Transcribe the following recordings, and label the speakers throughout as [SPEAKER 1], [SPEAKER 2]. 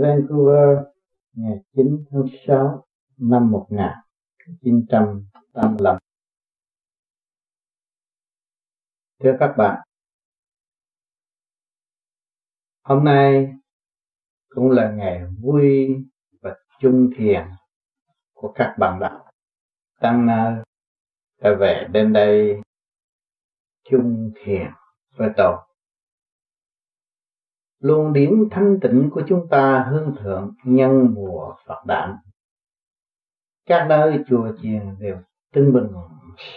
[SPEAKER 1] Vancouver ngày 9 tháng 6 năm 1985. Thưa các bạn, hôm nay cũng là ngày vui và chung thiền của các bạn đạo tăng đã về đến đây chung thiền với tôi luồng điển thanh tịnh của chúng ta hương thượng nhân mùa Phật đản. Các nơi chùa chiền đều tưng bừng,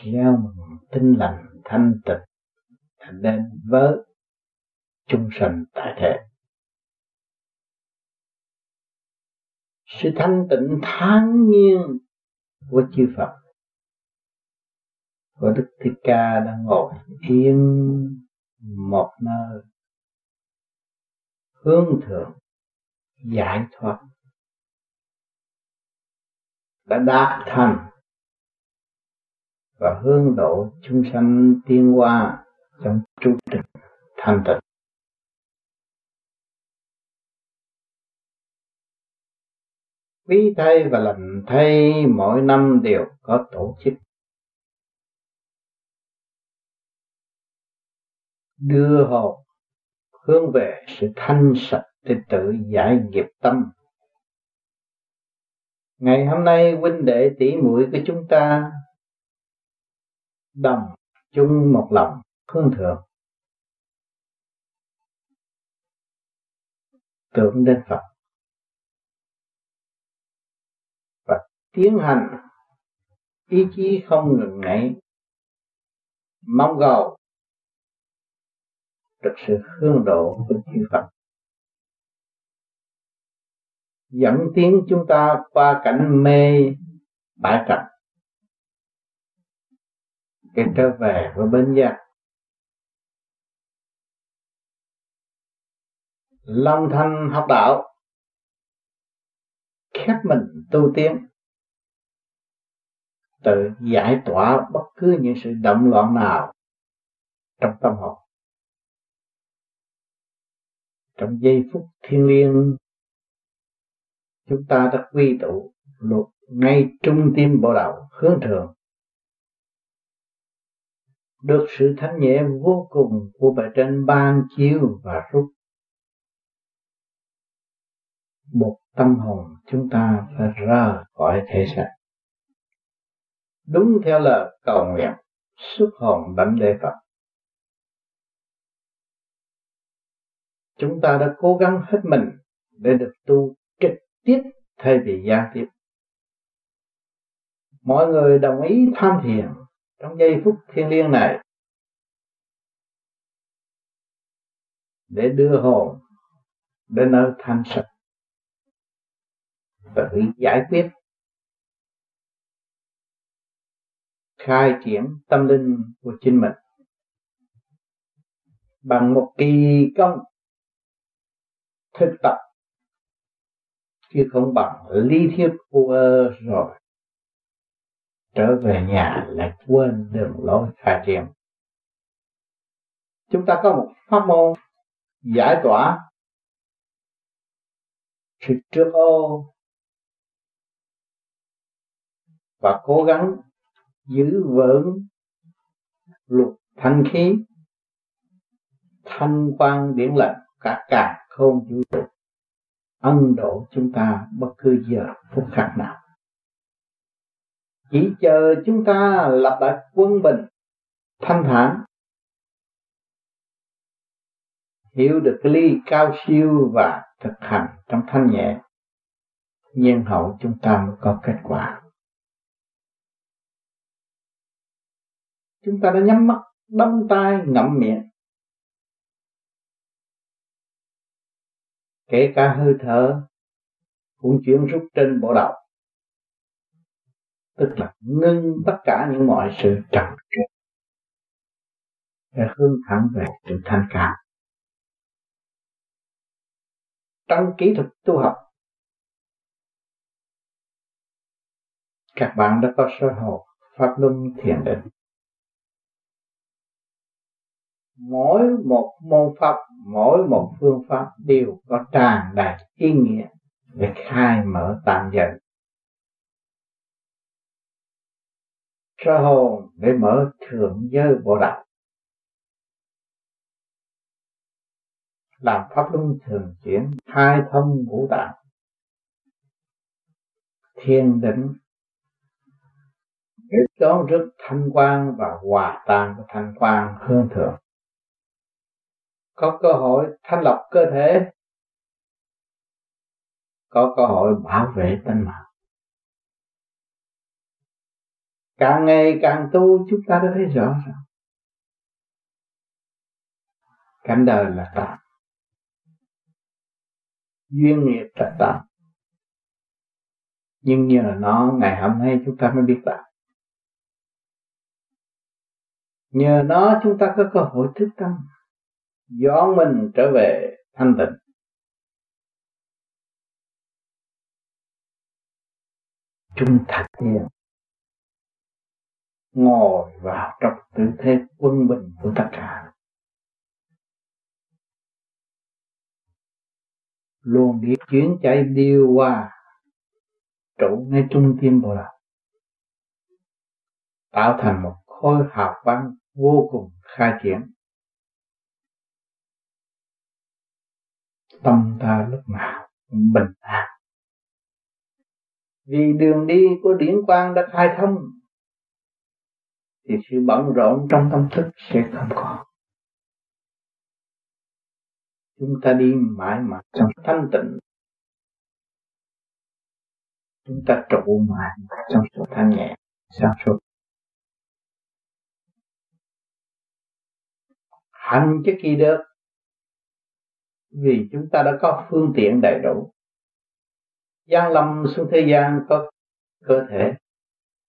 [SPEAKER 1] gieo mừng, tinh lành, thanh tịnh, thành nên với chung sanh tại thế. Sự thanh tịnh thản nhiên của chư Phật của Đức Thích Ca đang ngồi yên một nơi hướng thượng giải thoát đã đạt thành và hướng độ chúng sanh tiên hoa trong chu tịch thanh tịnh. Quý thay và lành thay mỗi năm đều có tổ chức. Đưa hồn hướng về sự thanh sạch để tự giải nghiệp tâm. Ngày hôm nay, huynh đệ tỷ muội của chúng ta đồng chung một lòng hướng thượng. Tưởng đến Phật. Và tiến hành ý chí không ngừng nghỉ, mong cầu được sự hương độ của chư Phật. Dẫn tiến chúng ta qua cảnh mê bãi cặp, để trở về với bên giác. Long thanh học đạo. Khép mình tu tiến. Tự giải tỏa bất cứ những sự động loạn nào trong tâm hồn trong giây phút thiên liêng, chúng ta đã quy tụ luật ngay trung tim bộ đầu hướng thường được sự thanh nhẹ vô cùng của bề trên ban chiếu và rút. Một tâm hồn chúng ta phải ra khỏi thể xác đúng theo lời cầu nguyện, xuất hồn đảnh lễ Phật. Chúng ta đã cố gắng hết mình để được tu trực tiếp thay vì gián tiếp. Mọi người đồng ý tham thiền trong giây phút thiêng liêng này để đưa hồn đến nơi thanh sạch và tự giải quyết, khai triển tâm linh của chính mình bằng một kỳ công thực tập chứ không bằng lý thuyết vua rồi. Trở về nhà lại quên đường lối khai triển chúng ta có một pháp môn giải tỏa sự trước ô và cố gắng giữ vững luật thanh khí, thanh quan điển lệnh cả càng không vũ trụ ân độ chúng ta bất cứ giờ phút khắc nào. Chỉ chờ chúng ta lập lại quân bình, thanh thản. Hiểu được cái ly cao siêu và thực hành trong thanh nhẹ nhiên hậu chúng ta mới có kết quả. Chúng ta đã nhắm mắt, đóng tai ngậm miệng. Kể cả hơi thở cũng chuyển rút trên bộ đầu. Tức là ngưng tất cả những mọi sự trần trượt để hướng thẳng về sự thanh cảm trong kỹ thuật tu học, các bạn đã có sơ hồ pháp luân thiền định mỗi một môn pháp mỗi một phương pháp đều có tràn đầy ý nghĩa để khai mở tạm dần. Cho hồn để mở thượng giới bộ đạo làm pháp luân thường chuyển hai thông ngũ tạng. Thiền định. Để đón rước thanh quan và hòa tan của thanh quan hương thượng có cơ hội thanh lọc cơ thể. Có cơ hội bảo vệ tinh mạng. Càng ngày càng tu, chúng ta đã thấy rõ ràng. Cảnh đời là tạm duyên nghiệp là tạm nhưng nhờ nó, ngày hôm nay chúng ta mới biết tạm nhờ nó, chúng ta có cơ hội thức tâm dọn mình trở về thanh tịnh. Trung thật thiền ngồi vào trong tư thế quân bình của tất cả. Luôn biết chuyển chạy điều hòa trụ ngay trung tim bộ lạc tạo thành một khối hào quang vô cùng khai triển tâm ta lúc nào cũng bình an. Vì đường đi của điển quang đã khai thông, thì sự bận rộn trong tâm thức sẽ không có chúng ta đi mãi mãi trong thanh tịnh. Chúng ta trụ mãi trong sự thanh nhẹ, sáng suốt. Hành chứ kỳ được vì chúng ta đã có phương tiện đầy đủ. Gian lâm xuống thế gian có cơ thể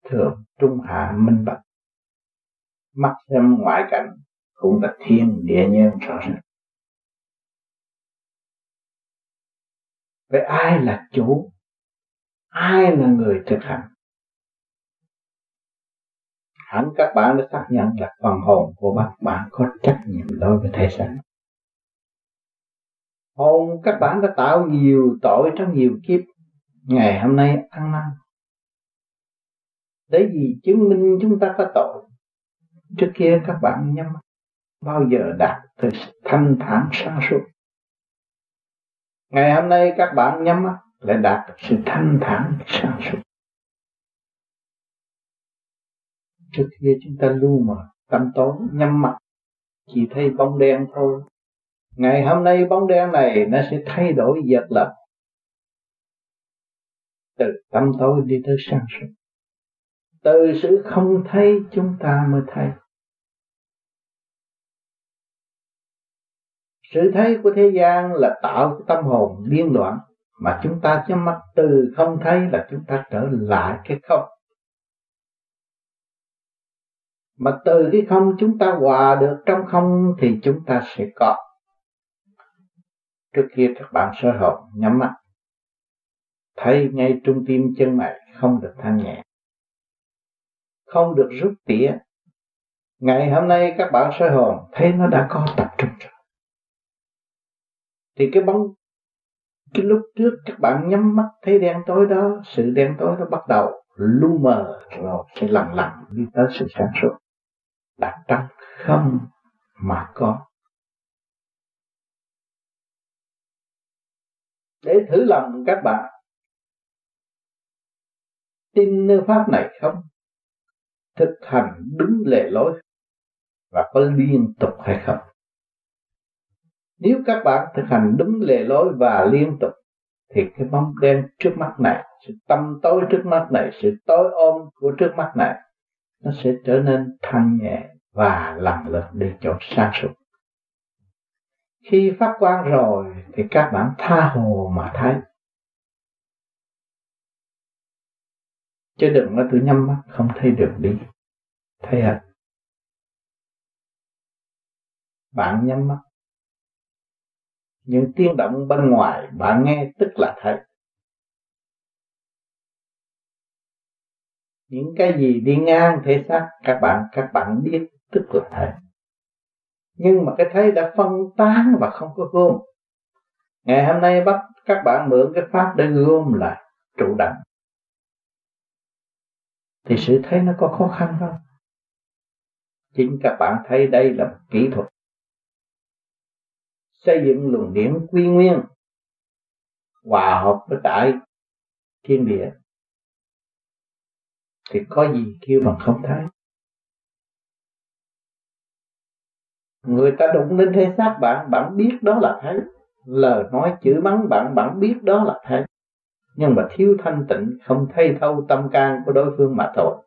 [SPEAKER 1] thường, trung hạ, minh bạch. Mắt xem ngoại cảnh cũng là thiên địa nhân rõ ràng. Vậy ai là chủ? Ai là người thực hành? Hẳn các bạn đã xác nhận là phần hồn của các bạn có trách nhiệm đối với thế giới hồn các bạn đã tạo nhiều tội trong nhiều kiếp. Ngày hôm nay ăn năn. Để gì chứng minh chúng ta có tội? Trước kia các bạn nhắm bao giờ đạt tới thanh thản sáng suốt ngày hôm nay các bạn nhắm mắt, lại đạt được sự thanh thản sáng suốt trước kia chúng ta lu mờ, tâm tối, nhắm mắt, chỉ thấy bóng đen thôi ngày hôm nay bóng đen này nó sẽ thay đổi giật lập. Từ tâm tối đi tới sáng suốt. Từ sự không thấy chúng ta mới thấy sự thấy của thế gian là tạo tâm hồn điên loạn. Mà chúng ta nhắm mắt từ không thấy là chúng ta trở lại cái không. Mà từ cái không chúng ta hòa được trong không thì chúng ta sẽ có trước kia các bạn sơ hồn nhắm mắt. Thấy ngay trung tim chân mày không được thanh nhẹ. Không được rút tỉa. Ngày hôm nay các bạn sơ hồn, thấy nó đã có tập trung rồi. Thì cái bóng, cái lúc trước các bạn nhắm mắt thấy đen tối đó, sự đen tối nó bắt đầu lu mờ rồi sẽ lặng lặng đi tới sự sáng suốt. Đặt trong không mà có. Để thử lòng các bạn. Tin nơi pháp này không? Thực hành đúng lề lối và có liên tục hay không? Nếu các bạn thực hành đúng lề lối và liên tục, thì cái bóng đen trước mắt này, sự tâm tối trước mắt này, sự tối ôm của trước mắt này, nó sẽ trở nên thanh nhẹ và lần lượt đi chỗ sáng suốt khi phát quang rồi thì các bạn tha hồ mà thấy. Chứ đừng nói tự nhắm mắt, không thấy được đi. Thấy à bạn nhắm mắt. Những tiếng động bên ngoài bạn nghe tức là thấy. Những cái gì đi ngang thể xác các bạn các bạn biết tức là thấy nhưng mà cái thấy đã phân tán và không có gom. Ngày hôm nay bắt các bạn mượn cái pháp để gom lại trụ đẳng thì sự thấy nó có khó khăn không? Chính các bạn thấy đây là một kỹ thuật. Xây dựng luồng điển quy nguyên, hòa hợp với đại thiên địa. Thì có gì kêu bằng không thấy? Người ta đụng lên thể xác bạn bạn biết đó là thấy lời nói chữ mắng bạn bạn biết đó là thấy nhưng mà thiếu thanh tịnh, không thay thâu tâm can của đối phương mà thôi.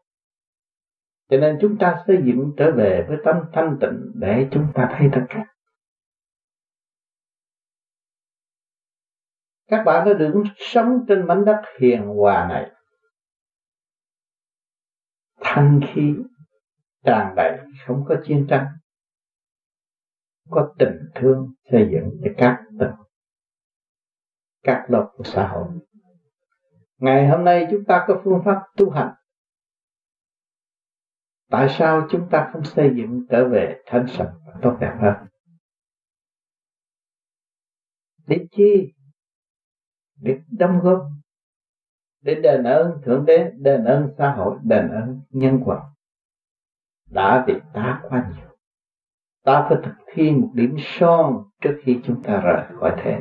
[SPEAKER 1] Cho nên chúng ta xây dựng trở về với tâm thanh tịnh để chúng ta thấy tất cả. Các bạn đã được sống trên mảnh đất hiền hòa này. Thanh khí tràn đầy, không có chiến tranh có tình thương xây dựng cho các tầng, các lớp của xã hội. Ngày hôm nay chúng ta có phương pháp tu hành. Tại sao chúng ta không xây dựng trở về thanh sạch và tốt đẹp hơn? Để chi? Để đóng góp. Để đền ơn thượng đế, đền ơn xã hội, đền ơn nhân quả. Đã bị ta quá nhiều ta phải thực thi một điểm son trước khi chúng ta rời khỏi thế.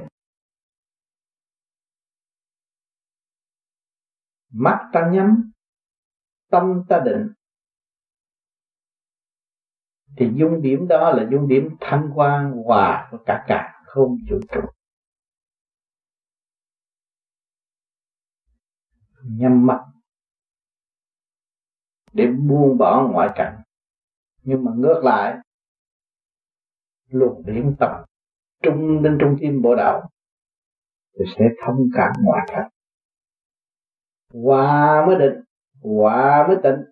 [SPEAKER 1] Mắt ta nhắm, tâm ta định. Thì dung điểm đó là dung điểm thanh quan hòa của cả cả không chủ trụ. Nhắm mắt. Để buông bỏ ngoại cảnh. Nhưng mà ngược lại luồng điển tập trung lên trong tim bộ đạo, thì sẽ thông cảm ngoại cảnh hòa mới định, hòa mới tịnh.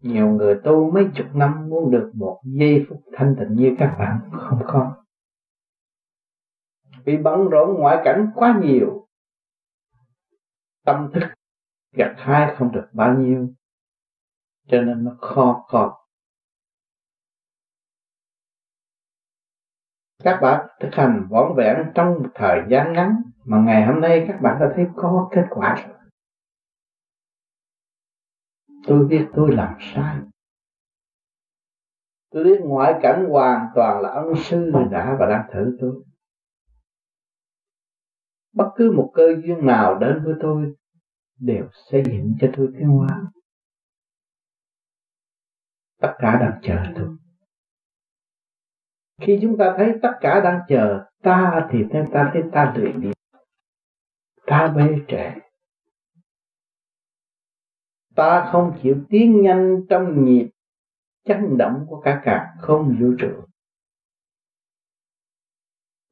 [SPEAKER 1] Nhiều người tu mấy chục năm muốn được một giây phút thanh tịnh như các bạn không có. Vì bận rộn ngoại cảnh quá nhiều, tâm thức gặt hai không được bao nhiêu cho nên nó khó có các bạn thực hành vỏn vẹn trong một thời gian ngắn mà ngày hôm nay các bạn đã thấy có kết quả. Rồi tôi biết tôi làm sai. Tôi biết ngoại cảnh hoàn toàn là ân sư đã và đang thử tôi. Bất cứ một cơ duyên nào đến với tôi đều xây dựng cho tôi cái hoa tất cả đang chờ tôi. Khi chúng ta thấy tất cả đang chờ ta thì ta thấy ta lười biếng ta bê trễ ta không chịu tiến nhanh trong nhịp chấn động của cả cả không vũ trụ.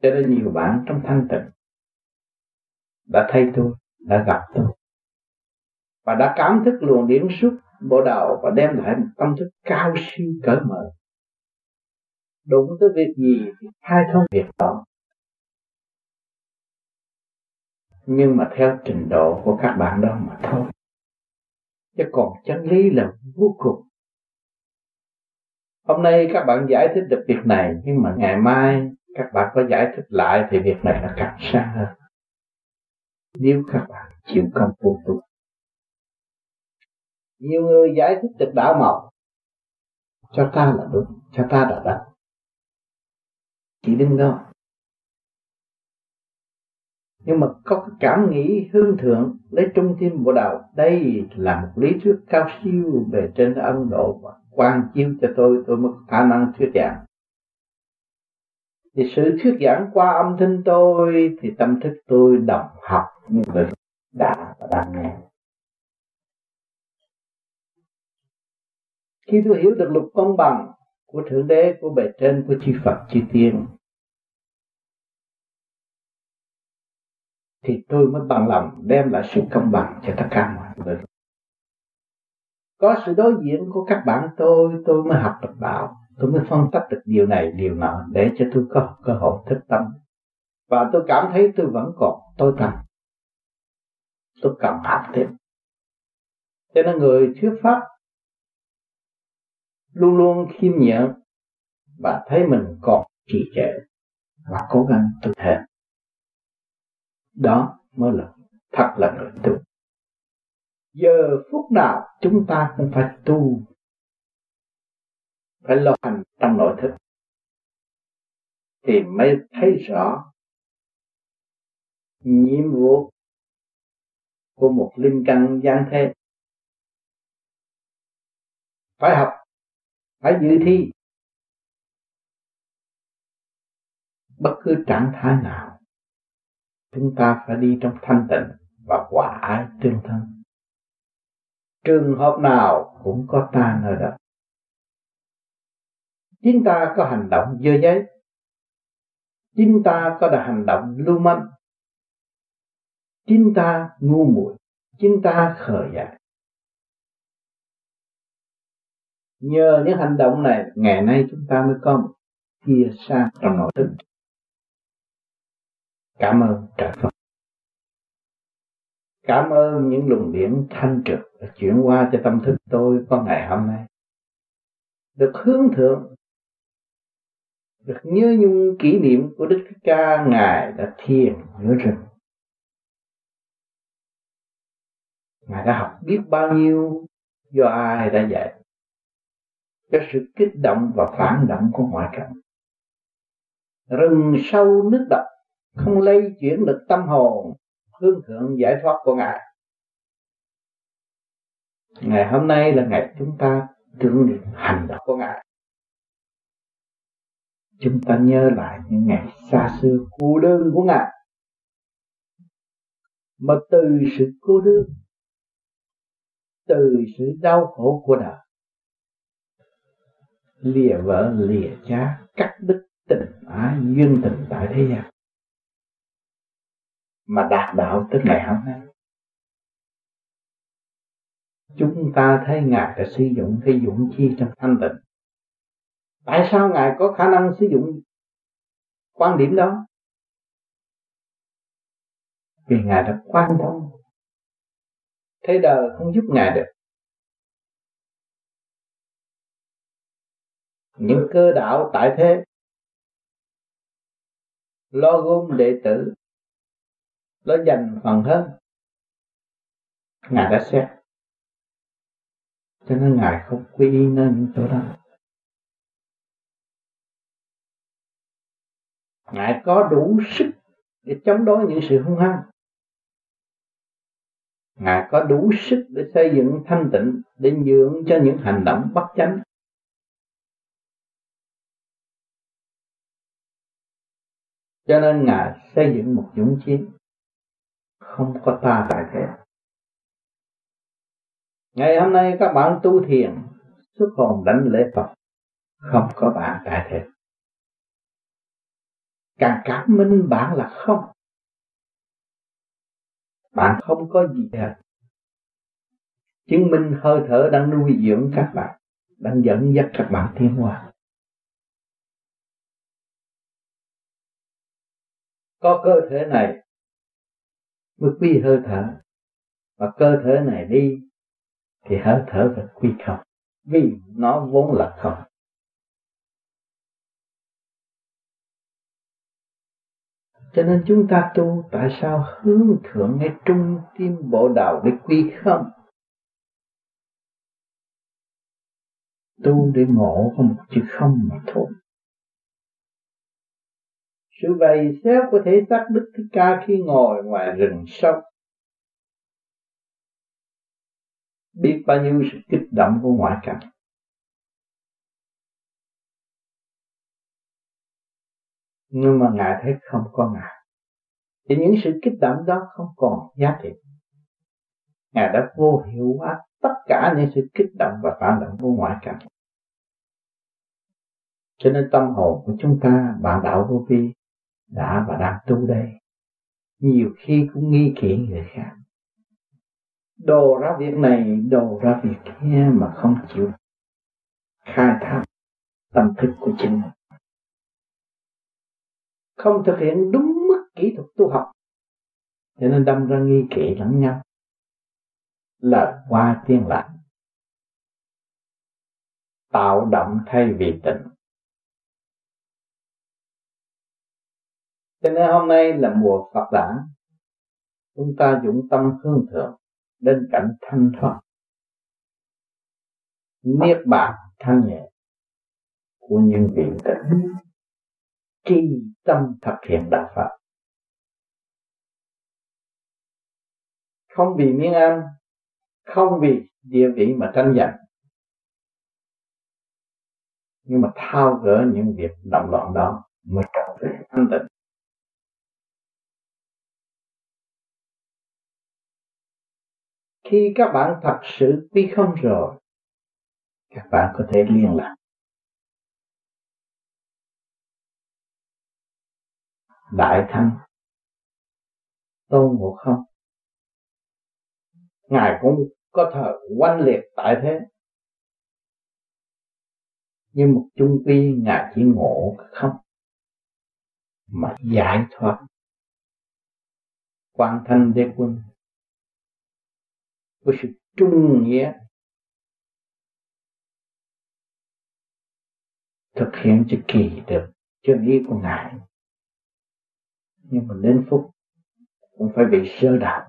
[SPEAKER 1] Cho nên nhiều bạn trong thanh tịnh đã thấy tôi, đã gặp tôi và đã cảm thức luồng điển xúc bộ đầu và đem lại một tâm thức cao siêu cởi mở. Đụng tới việc gì thì khai thông việc đó. Nhưng mà theo trình độ của các bạn đó mà thôi. Chứ còn chân lý là vô cùng. Hôm nay các bạn giải thích được việc này, nhưng mà ngày mai các bạn có giải thích lại thì việc này là càng xa hơn. Nếu các bạn chịu công phu tu nhiều người giải thích được đạo màu cho ta là đúng, cho ta là đắc. Chỉ đứng đó nhưng mà có cái cảm nghĩ hương thượng, lấy trung tâm bộ đạo, đây là một lý thuyết cao siêu về trên ấn độ và quan chiếu cho tôi tôi mới khả năng thuyết giảng. Thì sự thuyết giảng qua âm thanh tôi, thì tâm thức tôi đồng học như vậy đã và đang nghe khi tôi hiểu được luật công bằng của thượng đế, của bề trên, của chư phật, chư tiên, thì tôi mới bằng lòng đem lại sự công bằng cho tất cả mọi người. Có sự đối diện của các bạn tôi tôi mới học được đạo, tôi mới phân tích được điều này, điều nọ, để cho tôi có cơ hội thức tâm. Và tôi cảm thấy tôi vẫn còn tôi cần tôi cần học thêm cho nên người thuyết pháp luôn luôn khiêm nhượng và thấy mình còn trì trệ và cố gắng tu thêm đó mới là thật là người tu. Giờ phút nào chúng ta cũng phải tu, phải lo hành trong nội thức thì mới thấy rõ nhiệm vụ của một linh căn gian thế. Phải học phải dự thi. Bất cứ trạng thái nào, chúng ta phải đi trong thanh tịnh và hòa ái tương thân. Trường hợp nào cũng có ta nơi đó. Chính ta có hành động dơ giấy. Chính ta có đã hành động lưu manh. Chính ta ngu muội. Chính ta khờ dại. Nhờ những hành động này, ngày nay chúng ta mới có một chia xa trong nội thức cảm ơn trời Phật. Cảm ơn những luồng điển thanh trực chuyển qua cho tâm thức tôi có ngày hôm nay. Được hướng thượng, được nhớ nhung kỷ niệm của Đức Thích Ca Ngài đã thiền giữa rừng. Ngài đã học biết bao nhiêu, do ai đã dạy cái sự kích động và phản động của ngoại cảnh. Rừng sâu nước đậm không lây chuyển được tâm hồn, hướng thượng giải thoát của ngài. Ngày hôm nay là ngày chúng ta tưởng niệm hành động của ngài. Chúng ta nhớ lại những ngày xa xưa cô đơn của ngài. Mà từ sự cô đơn, từ sự đau khổ của đời lìa vợ lìa cha cắt đứt tình ái, duyên tình tại thế gian. Mà đạt đạo tới ngày hôm nay, chúng ta thấy ngài đã sử dụng cái dụng chi trong thanh tịnh. Tại sao ngài có khả năng sử dụng quan điểm đó? Vì ngài đã quan thông thế đời không giúp ngài được. Những cơ đạo tại thế. Lo gom đệ tử. Lo dành phần hơn ngài đã xét. Cho nên ngài không quy y nơi những chỗ đó. Ngài có đủ sức để chống đối những sự hung hăng. Ngài có đủ sức để xây dựng thanh tịnh để nhượng cho những hành động bất chánh cho nên ngài xây dựng một dũng chí không có ta tại thế ngày hôm nay các bạn tu thiền, xuất hồn đánh lễ Phật, không có bạn tại thế càng cảm minh bạn là không. Bạn không có gì hết. Chứng minh hơi thở đang nuôi dưỡng các bạn, đang dẫn dắt các bạn tiến hóa. Có cơ thể này mới quy hơi thở. Và cơ thể này đi, thì hơi thở phải quy không, vì nó vốn là không. Cho nên chúng ta tu, tại sao hướng thượng ngay trung tim bộ đầu để quy không? Tu để ngộ có một chữ không mà thôi sự vầy xéo của thể xác Đức Thích Ca khi ngồi ngoài rừng sâu. Biết bao nhiêu sự kích động của ngoại cảnh. Nhưng mà ngài thấy không có ngài. Thì những sự kích động đó không còn giá trị. Ngài đã vô hiệu hóa tất cả những sự kích động và phản động của ngoại cảnh. Cho nên tâm hồn của chúng ta bạn đạo vô vi đã và đang tu đây. Nhiều khi cũng nghi kỵ người khác. Đồ ra việc này, đồ ra việc kia mà không chịu khai thác tâm thức của chính mình. Không thực hiện đúng mức kỹ thuật tu học, cho nên đâm ra nghi kỵ lẫn nhau. Là qua tiên lại tạo động thay vì tịnh. Cho nên hôm nay là mùa Phật đản. Chúng ta dụng tâm hương thượng đến cảnh thanh thoát niết bàn thanh nhẹ của những vị tịnh tri tâm thực hiện đạo pháp không vì miếng ăn, không vì địa vị mà tranh giành. Nhưng mà thao gỡ những việc động loạn đó mới trở về an tịnh. Khi các bạn thật sự quy không rồi, các bạn có thể liên lạc. Đại thanh tôn ngộ không? Ngài cũng có thờ oanh liệt tại thế. Nhưng một chung quy ngài chỉ ngộ không? Mà giải thoát. Quan thanh đế quân với sự trung nghĩa, thực hiện cho kỳ được chân ý của ngài. Nhưng mà đến phút cũng phải bị sơ đạo.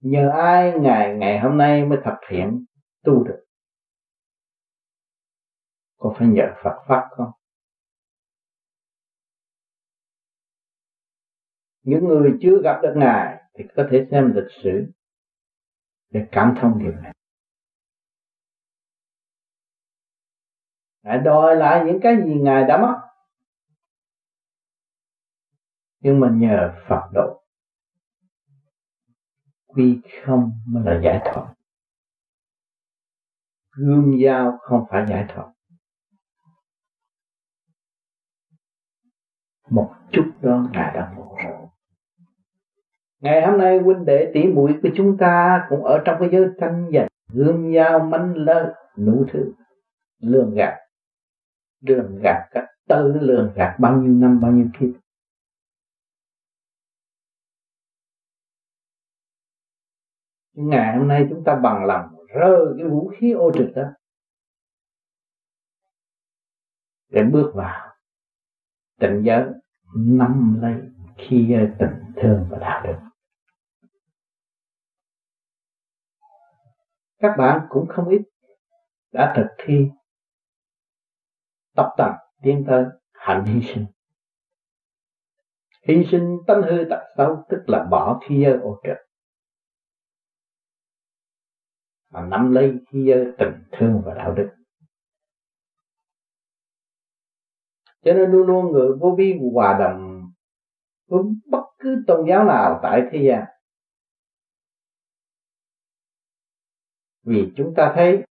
[SPEAKER 1] nhờ ai ngày ngày hôm nay mới thực hiện tu được? Có phải nhờ Phật pháp không? Những người chưa gặp được ngài thì có thể xem lịch sử để cảm thông điều này. Ngài đòi lại những cái gì ngài đã mất. Nhưng mà nhờ Phật độ, quy không mới là giải thoát. Gươm dao không phải giải thoát. Một chút đó ngài đã ngộ rồi ngày hôm nay huynh đệ tỷ muội của chúng ta cũng ở trong cái giới tranh giành gươm dao manh lơ nụ thứ. Lường gạt. Lường gạt các tư lường gạt bao nhiêu năm, bao nhiêu kiếp. Ngày hôm nay chúng ta bằng lòng rơi cái vũ khí ô trực đó. Để bước vào tịnh giới, nắm lấy khi tình thương và đạo đức. Các bạn cũng không ít đã thực thi tập tành tiến tới hạnh hy sinh. Hy sinh tánh hư tật xấu, tức là bỏ khi giới ô trực mà nắm lấy khi giới tình thương và đạo đức. Cho nên luôn luôn người vô vi hòa đồng với bất cứ tôn giáo nào tại thế gian vì chúng ta thấy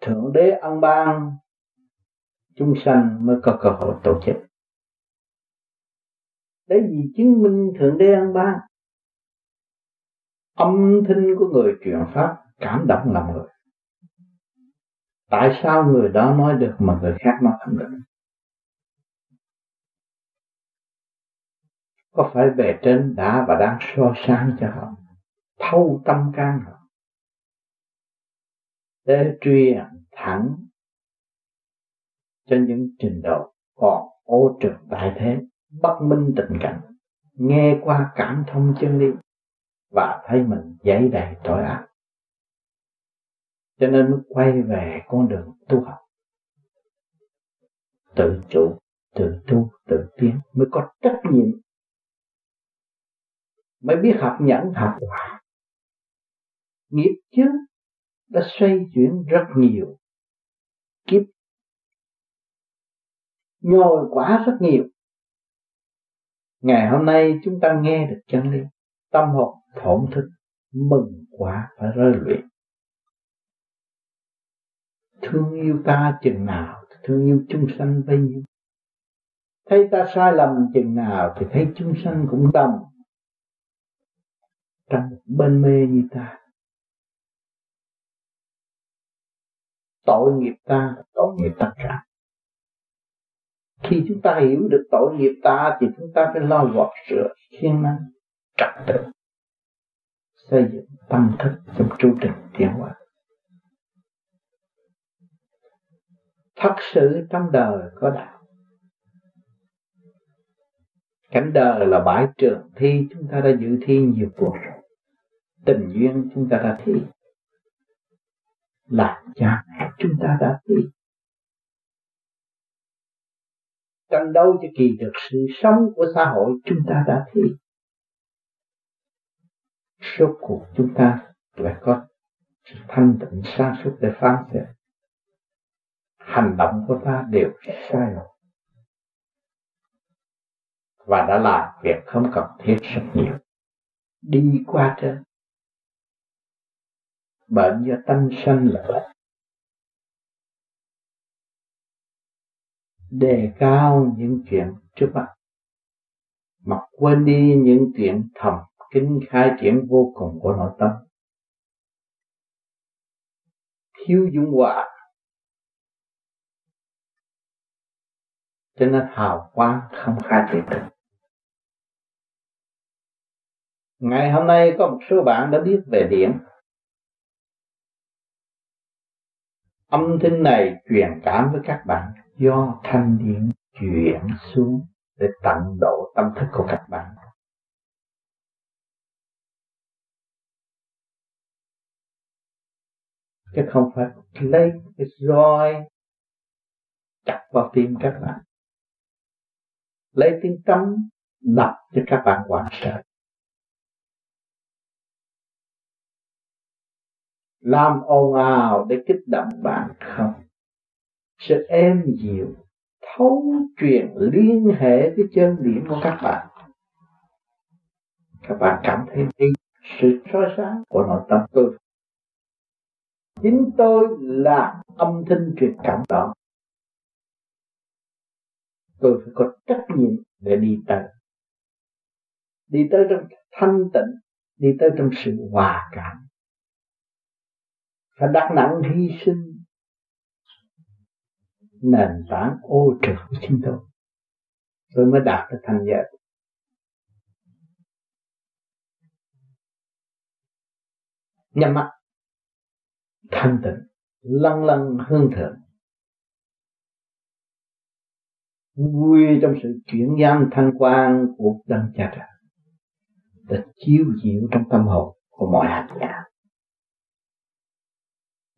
[SPEAKER 1] thượng đế ân ban chúng sanh mới có cơ hội tổ chức. Để gì chứng minh thượng đế ân ban âm thanh của người truyền pháp cảm động lòng người. Tại sao người đó nói được mà người khác nói không được? Có phải bề trên đã và đang so sáng cho họ, thâu tâm can họ? Để truyền thẳng cho những trình độ còn ô trực đại thế, bất minh tình cảnh, nghe qua cảm thông chân lý và thấy mình giấy đầy tội ác. Cho nên mới quay về con đường tu học. Tự chủ, tự tu, tự tiến mới có trách nhiệm. Mới biết học nhẫn học quả. Nghiệp chứ đã xoay chuyển rất nhiều. Kiếp. Nhồi quả rất nhiều. Ngày hôm nay chúng ta nghe được chân lý. Tâm hồn thổn thức, mừng quá, phải rơi luyện thương yêu ta chừng nào, thương yêu chúng sanh bấy nhiêu. Thấy ta sai lầm chừng nào thì thấy chúng sanh cũng tầm trong một bên mê như ta tội nghiệp ta, tội nghiệp tất cả. Khi chúng ta hiểu được tội nghiệp ta thì chúng ta phải lo gọt sửa thiên năng, trật tự, xây dựng tâm thức trong chu trình tiến hóa. Thật sự trong đời có đạo. Cảnh đời là bãi trường thi, chúng ta đã dự thi nhiều cuộc rồi. Tình duyên chúng ta đã thi là cha mẹ chúng ta đã thi tranh đấu cho kỳ được sự sống của xã hội chúng ta đã thi. Số cuộc chúng ta lại có sự thanh tịnh sáng suốt để phán xét. Hành động của ta đều sai lầm. Và đã làm việc không cần thiết rất nhiều. Đi qua trên bệnh do tâm sanh là bệnh. Đề cao những chuyện trước mắt. Mà quên đi những chuyện thầm kín khai triển vô cùng của nội tâm. Thiếu dung hòa. Cho nên hào quang không khai triển được. Ngày hôm nay có một số bạn đã biết về điện âm thanh này truyền cảm với các bạn do thanh điện chuyển xuống để tận độ tâm thức của các bạn. Chứ không phải lấy cái roi chặt vào tim các bạn. Lấy tiếng trống đập cho các bạn hoảng sợ. Làm ồn ào để kích động bạn không? Sự êm dịu, thấu truyền, liên hệ với chân điểm của các bạn. Các bạn cảm thấy đi sự soi sáng của nội tâm tôi. Chính tôi là âm thanh truyền cảm đó tôi phải có trách nhiệm để đi tới. Đi tới trong thanh tịnh, đi tới trong sự hòa cảm phải đắc nặng hy sinh. Nền tảng ô trực của chính tôi tôi mới đạt được thành giới nhắm mắt. Thanh tịnh. Lăng lăng hương thượng. Vui trong sự chuyển giam thanh quan của đấng cha trời. Để chiếu diệu trong tâm hồn của mọi hạt giả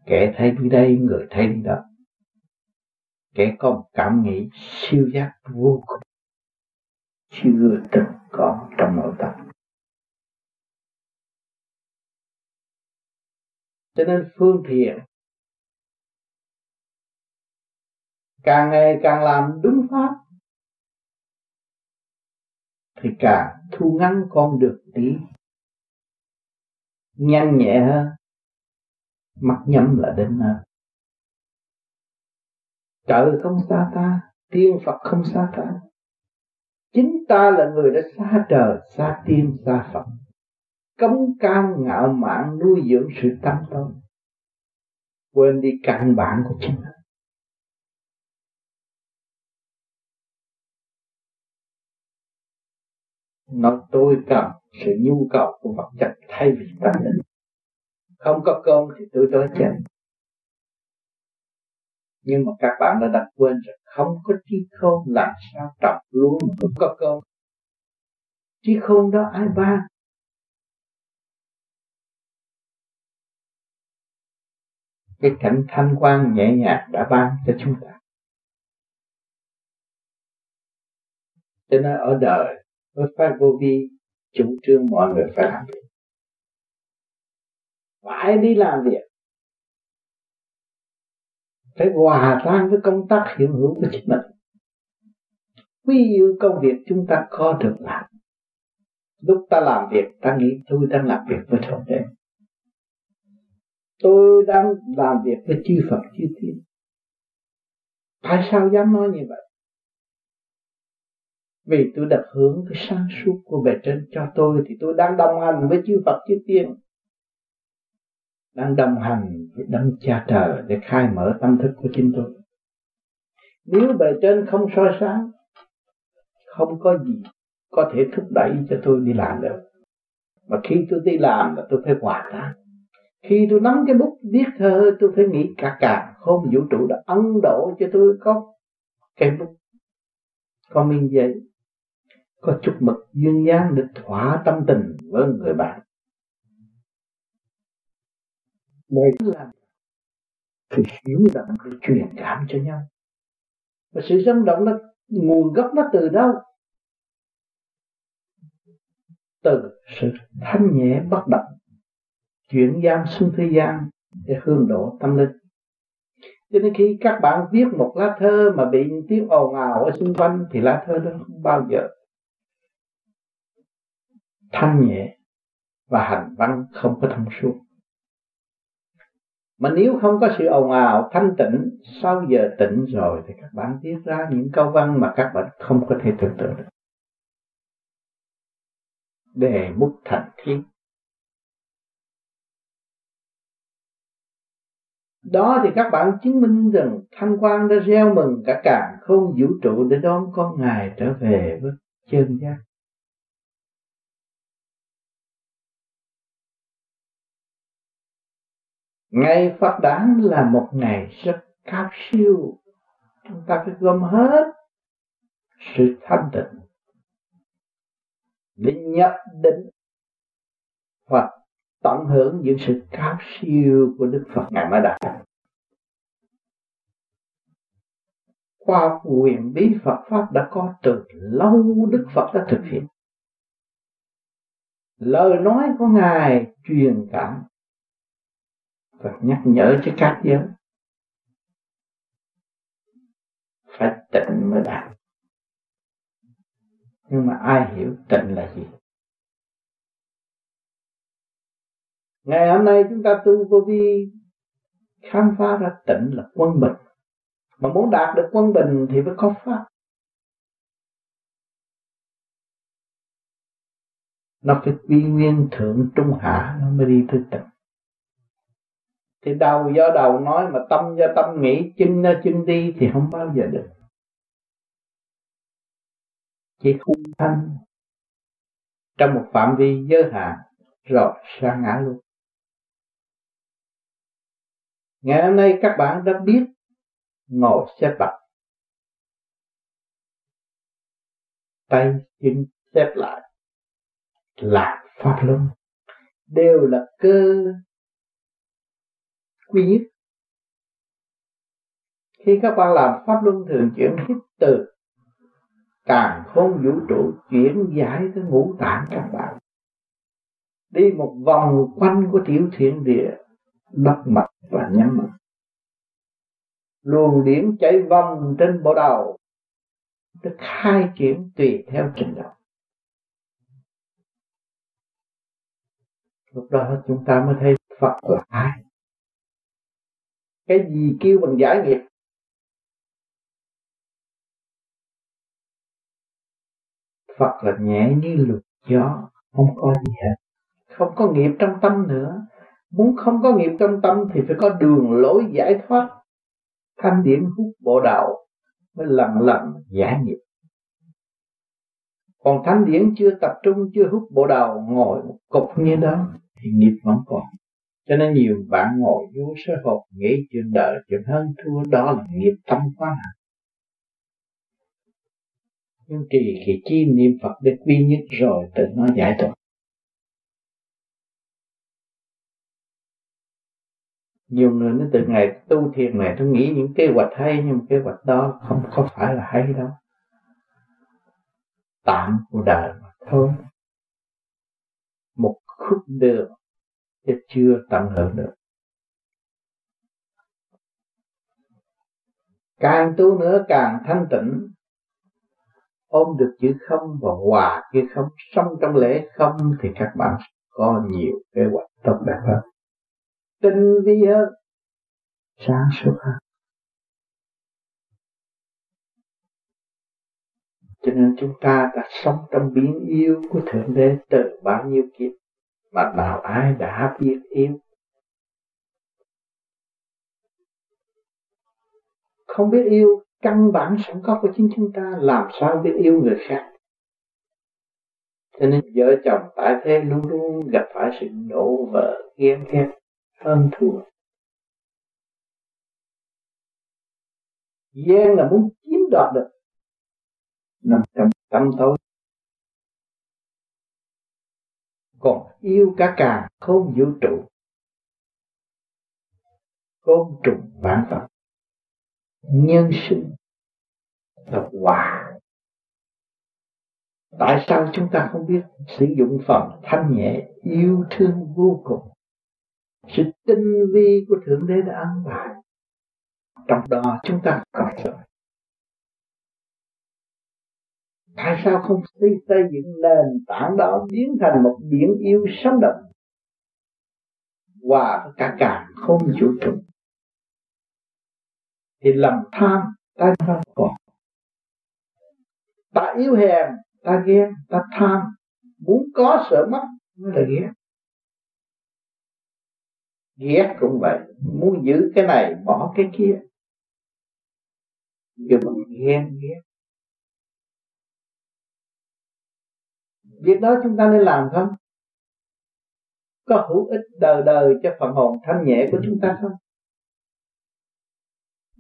[SPEAKER 1] kẻ thấy đi đây người thấy đi đó kẻ có một cảm nghĩ siêu giác vô cùng. Chưa từng có trong nội tâm. Cho nên phương thiện càng ngày càng làm đúng pháp, thì càng thu ngắn con được đi. Nhanh nhẹ hơn mắt nhắm là đến nơi. Trời không xa ta, tiên phật không xa ta. Chính ta là người đã xa trời, xa tiên, xa phật. Cống cao ngạo mạn nuôi dưỡng sự tâm tối quên đi căn bản của chính mình. Nói tôi cần sự nhu cầu của vật chất thay vì tâm linh không có cơm thì tôi đói chết. Nhưng mà các bạn đã đặt quên rồi, không có trí khôn làm sao trồng lúa mà không có cơm trí khôn đó ai ban? Cái cảnh thanh quan nhẹ nhàng đã ban cho chúng ta. Cho nên ở đời với pháp vô vi, chủ trương mọi người phải làm việc phải đi làm việc? Phải hòa tan với công tác hiện hữu của chính mình. Ví dụ công việc chúng ta có được làm. Lúc ta làm việc, ta nghĩ tôi đang làm việc với thượng đế. Tôi đang làm việc với chư Phật, chư Thiên. Tại sao dám nói như vậy? Vì tôi đặt hướng cái sáng suốt của bề trên cho tôi thì tôi đang đồng hành với chư Phật, chư Tiên đang đồng hành với đấng cha trời để khai mở tâm thức của chính tôi. Nếu bề trên không soi sáng không có gì có thể thúc đẩy cho tôi đi làm được. Mà khi tôi đi làm là tôi phải hòa tan. Khi tôi nắm cái bút viết thơ tôi phải nghĩ cả cả, không vũ trụ đã ấn độ cho tôi có cây bút có miếng giấy có chút mực duyên dáng để thỏa tâm tình với người bạn đây. Là sự hiểu động để truyền cảm cho nhau. Và sự sống động nó nguồn gốc nó từ đâu? Từ sự thanh nhẹ bất động, chuyển giam xuống thế gian để hương độ tâm linh. Cho nên khi các bạn viết một lá thơ mà bị tiếng ồn ào ở xung quanh, thì lá thơ đó không bao giờ thanh nhẹ và hành văn, không có thông suốt mà nếu không có sự ồn ào, thanh tịnh, sau giờ tịnh rồi thì các bạn viết ra những câu văn mà các bạn không có thể tưởng tượng được. Đề bút thành thiên đó thì các bạn chứng minh rằng thanh quan đã gieo mừng cả càng không vũ trụ để đón con ngài trở về với chân giác ngày Phật đản là một ngày rất cao siêu. Chúng ta phải gom hết sự thanh tịnh để nhập định và tận hưởng những sự cao siêu của Đức Phật Ngài mới đạt. Qua quyền bí Phật, Pháp đã có từ lâu Đức Phật đã thực hiện. Lời nói của Ngài truyền cảm và nhắc nhở cho các giới. Phải tịnh mới đạt. Nhưng mà ai hiểu tịnh là gì? Ngày hôm nay chúng ta tu vô vi khám phá ra tịnh là quân bình. Mà muốn đạt được quân bình thì phải có pháp. Nó phải quy nguyên thượng trung hạ nó mới đi tới tịnh thì đầu do đầu nói mà tâm do tâm nghĩ chân do chân đi thì không bao giờ được. Chỉ khung thanh trong một phạm vi giới hạn, rồi sa ngã luôn. Ngày hôm nay các bạn đã biết ngồi xếp bằng tay chân xếp lại, là pháp luân. Đều là cơ quy nhất khi các bạn làm pháp luân thường chuyển hít từ, càng không vũ trụ chuyển giải tới ngũ tạng các bạn. Đi một vòng quanh của tiểu thiện địa đắp mặt và nhắm mắt luồng điển chạy vòng trên bộ đầu, được khai triển tùy theo trình độ. Lúc đó chúng ta mới thấy Phật là ai? Cái gì kêu bằng giải nghiệp? Phật là nhẹ như luật gió, không có gì hết không có nghiệp trong tâm nữa. Muốn không có nghiệp trong tâm thì phải có đường lối giải thoát. Thanh điển hút bộ đạo mới lần lần giải nghiệp. Còn thanh điển chưa tập trung, chưa hút bộ đầu ngồi một cục như đó thì nghiệp vẫn còn cho nên nhiều bạn ngồi vô sơ hộp nghĩ chuyện đời, chuyện hơn thua, đó là nghiệp tâm quá nặng nhưng trì khi chi niệm Phật để quy nhất rồi, tự nó giải thoát. Nhiều người nó từ ngày tu thiền này tôi nghĩ những kế hoạch hay, nhưng kế hoạch đó không có phải là hay đâu. Tạm của đời mà thôi. Một khúc đường chứ chưa tận hưởng được. Càng tu nữa càng thanh tịnh. Ôm được chữ không và hòa chữ không, sống trong lễ không thì các bạn có nhiều kế hoạch tốt đẹp hơn. Tinh vi hơn. Sáng suốt hơn. Cho nên chúng ta đã sống trong biến yêu của thượng đế từ bao nhiêu kiếp? Mà nào ai đã biết yêu không biết yêu, căn bản sẵn có của chính chúng ta, làm sao biết yêu người khác? Cho nên vợ chồng tại thế luôn luôn gặp phải sự đổ vỡ, ghen ghét, hơn thua. Ghen là muốn chiếm đoạt được. Nằm trong tâm tối. Còn yêu cả càng không vũ trụ. Côn trùng vạn vật nhân sinh là hòa. Tại sao chúng ta không biết sử dụng phần thanh nhẹ yêu thương vô cùng? Sự tinh vi của thượng đế đã ăn bài. Trong đó chúng ta còn sợ tại sao không xây xây dựng nền tảng đó biến thành một biển yêu sống động? Hòa cả cả không vũ trụ. Thì lòng tham ta không còn. Ta yếu hèn, ta ghen, ta tham muốn có sợ mất mới là ghét. Ghét cũng vậy. Muốn giữ cái này, bỏ cái kia. Nhưng mà ghen, ghét. Việc đó chúng ta nên làm không? Có hữu ích đời đời cho phần hồn thanh nhẹ của chúng ta không?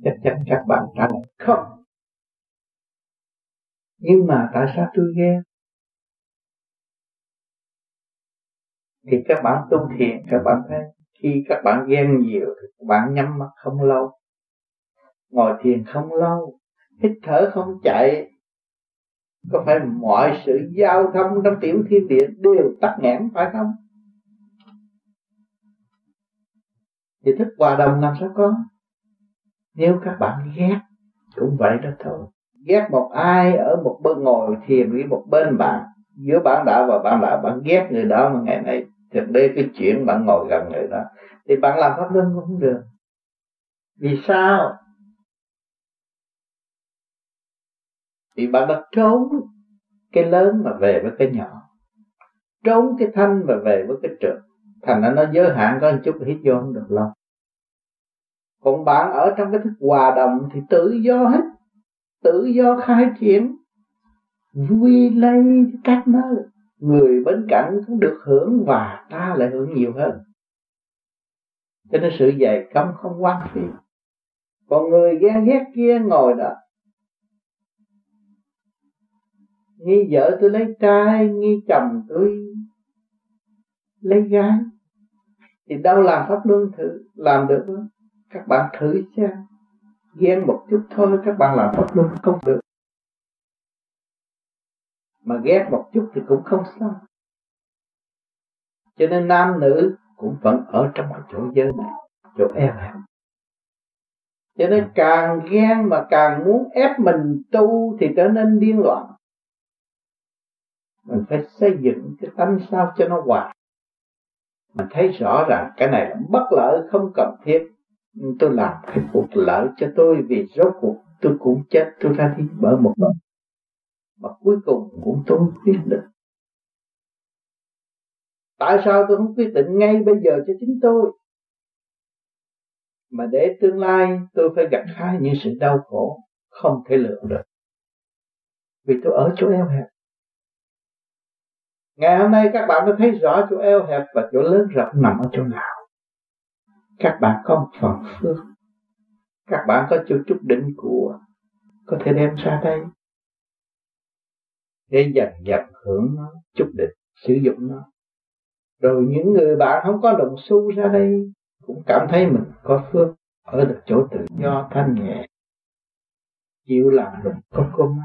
[SPEAKER 1] Chắc chắn các bạn trả lời, không. Nhưng mà tại sao tôi ghen thì các bạn tu thiền, các bạn thấy, khi các bạn ghen nhiều thì các bạn nhắm mắt không lâu. Ngồi thiền không lâu, hít thở không chạy có phải mọi sự giao thông trong tiểu thiên địa đều tắt nghẽn phải không? Thì thức hòa đồng làm sao có? Nếu các bạn ghét, cũng vậy đó thôi. Ghét một ai ở một bên ngồi thiền với một bên bạn. Giữa bạn đạo và bạn đạo bạn ghét người đó mà ngày nay. Thực đây cái chuyện bạn ngồi gần người đó. Thì bạn làm pháp luân cũng không được. Vì sao? Vì bạn đã trốn cái lớn mà về với cái nhỏ. Trốn cái thanh mà về với cái trượt thành ra nó giới hạn có một chút, hít vô không được lâu. Còn bạn ở trong cái thức hòa đồng thì tự do hết. Tự do khai triển. Vui lây các nơi người bên cạnh cũng được hưởng và ta lại hưởng nhiều hơn. Cho nên sự dày công không quan phí. Còn người ghen ghét kia ngồi đó nghi vợ tôi lấy trai nghi chồng tôi lấy gái. Thì đâu làm pháp luân thử? Làm được không? Các bạn thử xem. Ghen một chút thôi, các bạn làm pháp luân không được. Mà ghét một chút thì cũng không sao. Cho nên nam nữ cũng vẫn ở trong cái chỗ giới này, chỗ eo hẹp. Cho nên càng ghen mà càng muốn ép mình tu thì trở nên điên loạn mình phải xây dựng cái tâm sao cho nó hòa. Mình thấy rõ rằng cái này là bất lợi, không cần thiết. Tôi làm cái cuộc lợi cho tôi vì rốt cuộc tôi cũng chết, tôi ra đi bởi một lần mà cuối cùng cũng tôi quyết định tại sao tôi không quyết định ngay bây giờ cho chính tôi? Mà để tương lai tôi phải gặt hái những sự đau khổ không thể lượng được. Vì tôi ở chỗ eo hẹp ngày hôm nay các bạn mới thấy rõ chỗ eo hẹp và chỗ lớn rộng nằm ở chỗ nào. Các bạn có một phần phước. Các bạn có chút chút định của, có thể đem ra đây. Để dần dần hưởng nó, chút định sử dụng nó. Rồi những người bạn không có đồng xu ra đây cũng cảm thấy mình có phước ở được chỗ tự do thanh nhẹ. Chịu làm được có công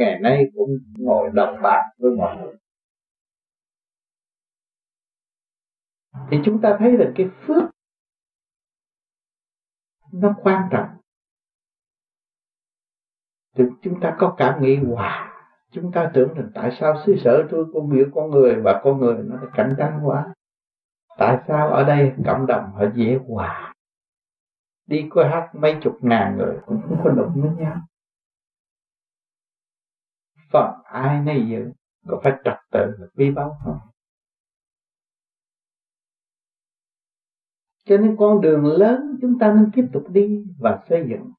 [SPEAKER 1] ngày nay cũng ngồi đồng bạc với mọi người. Thì chúng ta thấy được cái phước nó quan trọng. Thì chúng ta có cảm nghĩ hòa chúng ta tưởng rằng tại sao xứ sở tôi con biểu con người và con người nó cạnh tranh quá. Tại sao ở đây cộng đồng họ dễ hòa? Đi coi hát mấy chục ngàn người cũng không có đụng với nhau phần ai nấy giữ, có phải trật tự và vi báu không? Cho nên con đường lớn chúng ta nên tiếp tục đi và xây dựng.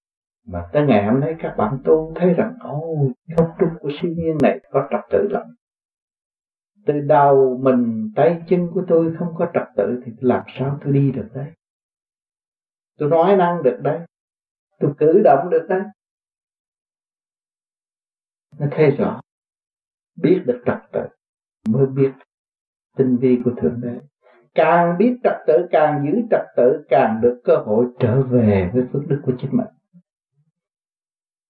[SPEAKER 1] Mà tới ngày hôm nay các bạn tu thấy rằng, ôi công trúc của siêu nhiên này có trật tự lắm. Từ đầu mình, tay chân của tôi không có trật tự thì làm sao tôi đi được đấy? Tôi nói năng được đấy. Tôi cử động được đấy nó thấy rõ biết được trật tự, mới biết tinh vi của thượng đế. Càng biết trật tự, càng giữ trật tự, càng được cơ hội trở về với phước đức của chính mình.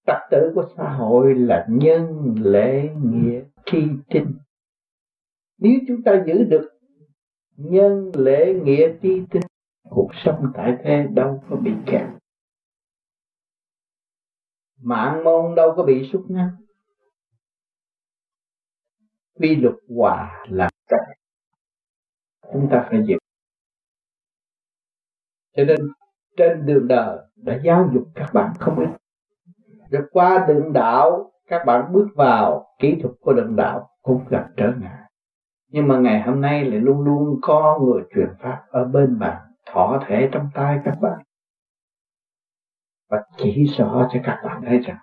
[SPEAKER 1] Trật tự của xã hội là nhân lễ nghĩa tri tinh nếu chúng ta giữ được nhân lễ nghĩa tri tinh, cuộc sống tại thế đâu có bị kẹt. Mạng môn đâu có bị xúc ngắn quy luật hòa là cách chúng ta phải giữ. Cho nên, trên đường đời đã giáo dục các bạn không ít. Rồi qua đường đạo, các bạn bước vào kỹ thuật của đường đạo cũng gặp trở ngại. Nhưng mà ngày hôm nay lại luôn luôn có người truyền pháp ở bên bạn thọ thể trong tay các bạn. Và chỉ rõ cho các bạn thấy rằng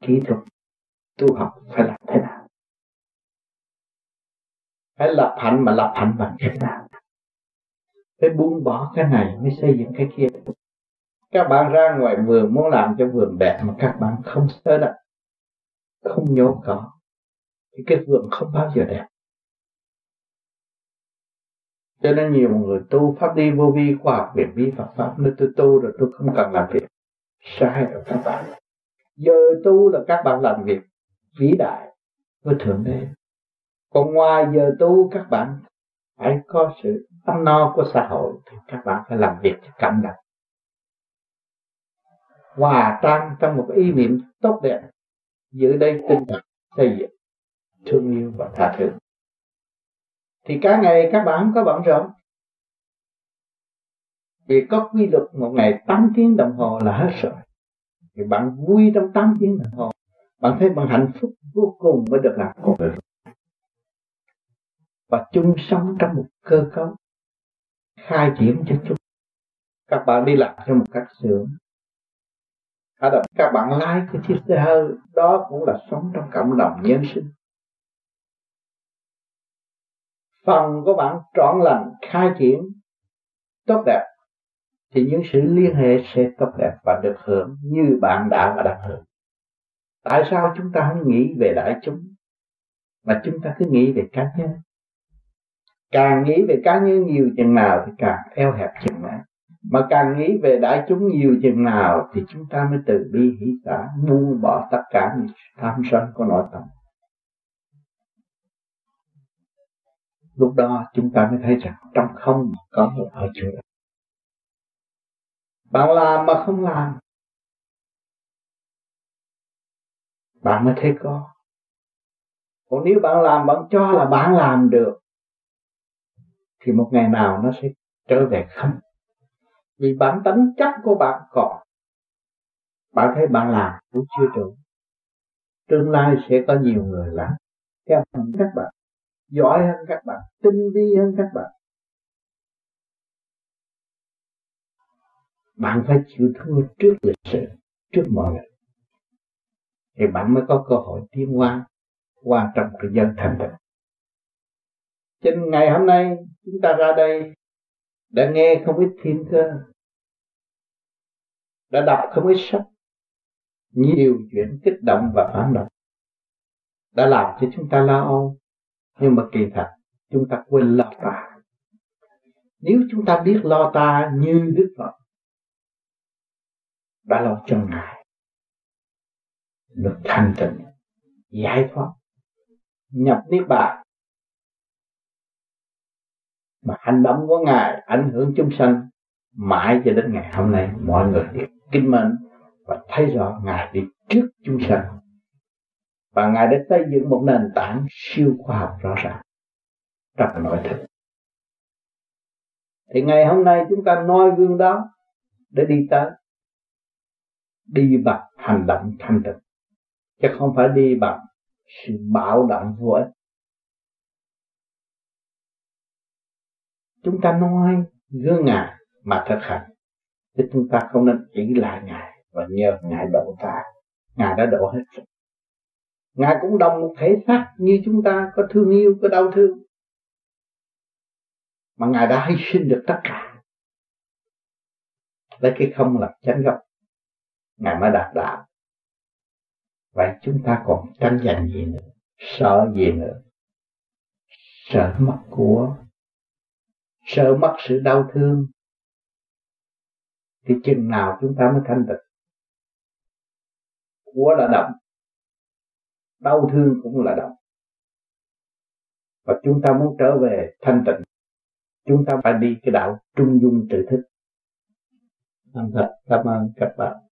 [SPEAKER 1] kỹ thuật tu học phải làm thế nào phải lập hạnh mà lập hạnh bằng cách nào? Phải buông bỏ cái này mới xây dựng cái kia. Các bạn ra ngoài vườn muốn làm cho vườn đẹp mà các bạn không sơ đặt không nhổ cỏ, thì cái vườn không bao giờ đẹp. Cho nên nhiều người tu pháp đi vô vi, khoa học viện vi Phật pháp nên tôi tu rồi tôi không cần làm việc. Sai rồi các bạn. Giờ tu là các bạn làm việc vĩ đại với thượng đế còn ngoài giờ tu, các bạn phải có sự ấm no của xã hội, thì các bạn phải làm việc cho cộng đồng hòa tan trong một ý niệm tốt đẹp, giữ đây tinh thần xây dựng, thương yêu và tha thứ. Thì cả ngày các bạn có bận rộn? Vì có quy luật một ngày 8 tiếng đồng hồ là hết rồi. Thì bạn vui trong 8 tiếng đồng hồ, bạn thấy bạn hạnh phúc vô cùng mới được làm cuộc đời và chung sống trong một cơ cấu khai triển cho chúng. Các bạn đi làm cho một cách sướng. À đó, các bạn lái cái chiếc xe hơi đó cũng là sống trong cộng đồng nhân sinh. Phần của bạn trọn lành khai triển tốt đẹp thì những sự liên hệ sẽ tốt đẹp và được hưởng như bạn đã và đang hưởng. Tại sao chúng ta không nghĩ về đại chúng mà chúng ta cứ nghĩ về cá nhân? Càng nghĩ về cá nhân nhiều chừng nào thì càng eo hẹp chừng nào. Mà càng nghĩ về đại chúng nhiều chừng nào thì chúng ta mới từ bi hỷ xã buông bỏ tất cả những tham sân của nội tâm. Lúc đó chúng ta mới thấy rằng trong không có một ở chỗ. Đó bạn làm mà không làm. Bạn mới thấy có. Còn nếu bạn làm, bạn cho là bạn làm được thì một ngày nào nó sẽ trở về không? Vì bản tánh chất của bạn còn. Bạn thấy bạn làm cũng chưa đủ tương lai sẽ có nhiều người làm. Theo các bạn, giỏi hơn các bạn, tinh vi hơn các bạn. Bạn phải chịu thua trước lịch sử, trước mọi người. Thì bạn mới có cơ hội tiến hóa qua trong cái dân thành tựu trên ngày hôm nay, chúng ta ra đây đã nghe không ít thiên cơ, đã đọc không ít sách, nhiều chuyện kích động và phản động đã làm cho chúng ta lo âu. Nhưng mà kỳ thật, chúng ta quên lo ta. Nếu chúng ta biết lo ta như đức phật, đã lo cho ngài được thanh tịnh, giải thoát, nhập niết bàn mà hành động của ngài ảnh hưởng chúng sanh mãi cho đến ngày hôm nay, mọi người đều kính mến và thấy rõ ngài đi trước chúng sanh. Và ngài đã xây dựng một nền tảng siêu khoa học rõ ràng trong nội thức thì ngày hôm nay chúng ta noi gương đó để đi tới, đi bằng hành động thanh tịnh, chứ không phải đi bằng sự bạo động vô ích. Chúng ta nói gương ngài mà thực hành. Chứ chúng ta không nên chỉ là ngài và nhờ ngài độ ta. Ngài đã độ hết rồi. Ngài cũng đồng một thể xác như chúng ta, có thương yêu, có đau thương. Mà ngài đã hy sinh được tất cả. Lấy cái không là chánh gốc, ngài mới đạt đạo. Vậy chúng ta còn tranh giành gì nữa? Sợ gì nữa? Sợ mất của sợ mất sự đau thương, thì chừng nào chúng ta mới thanh tịnh. Của là động đau thương cũng là động và chúng ta muốn trở về thanh tịnh, chúng ta phải đi cái đạo trung dung tự thức. Cảm ơn các bạn.